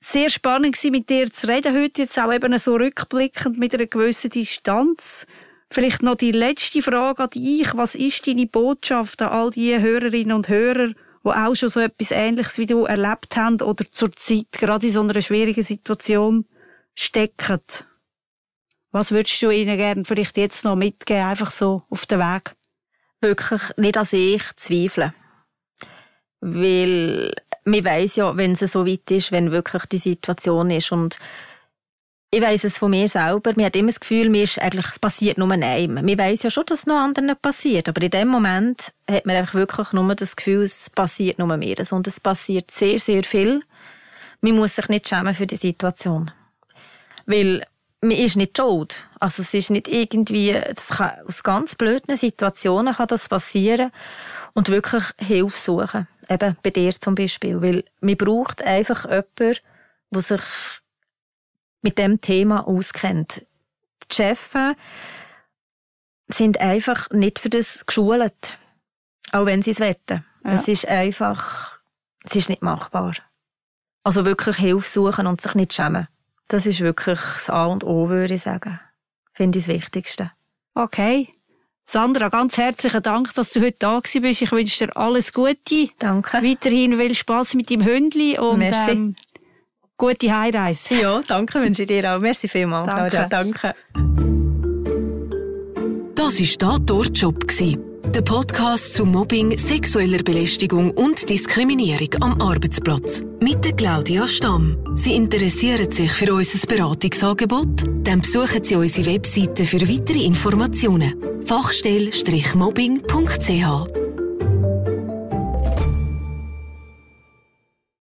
Sehr spannend war, mit dir zu reden heute, jetzt auch eben so rückblickend mit einer gewissen Distanz. Vielleicht noch die letzte Frage an dich. Was ist deine Botschaft an all die Hörerinnen und Hörer, die auch schon so etwas Ähnliches wie du erlebt haben oder zur Zeit gerade in so einer schwierigen Situation stecken. Was würdest du ihnen gerne vielleicht jetzt noch mitgeben, einfach so auf den Weg? Wirklich nicht an sich zweifeln. Weil man weiss ja, wenn es so weit ist, wenn wirklich die Situation ist und ich weiss es von mir selber. Mir hat immer das Gefühl, mir ist eigentlich, es passiert nur einem. Man weiss ja schon, dass es noch anderen passiert. Aber in dem Moment hat man einfach wirklich nur das Gefühl, es passiert nur mir. Und es passiert sehr, sehr viel. Man muss sich nicht schämen für die Situation. Weil man ist nicht schuld. Also es ist nicht irgendwie, das kann, aus ganz blöden Situationen kann das passieren und wirklich Hilfe suchen. Eben bei dir zum Beispiel. Weil man braucht einfach jemanden, der sich mit dem Thema auskennt. Die Chefs sind einfach nicht für das geschult. Auch wenn sie es wetten. Ja. Es ist einfach, es ist nicht machbar. Also wirklich Hilfe suchen und sich nicht schämen. Das ist wirklich das A und O, würde ich sagen. Finde ich das Wichtigste. Okay. Sandra, ganz herzlichen Dank, dass du heute da bist. Ich wünsche dir alles Gute. Danke. Weiterhin viel Spass mit deinem Hündli und Merci. Ähm, gute Heimreise. Ja, danke wünsche ich dir auch. Merci vielmals, danke. Claudia. Danke. Das war «Tatort Job». Der Podcast zu Mobbing, sexueller Belästigung und Diskriminierung am Arbeitsplatz. Mit der Claudia Stamm. Sie interessieren sich für unser Beratungsangebot? Dann besuchen Sie unsere Webseite für weitere Informationen. Fachstelle-mobbing.ch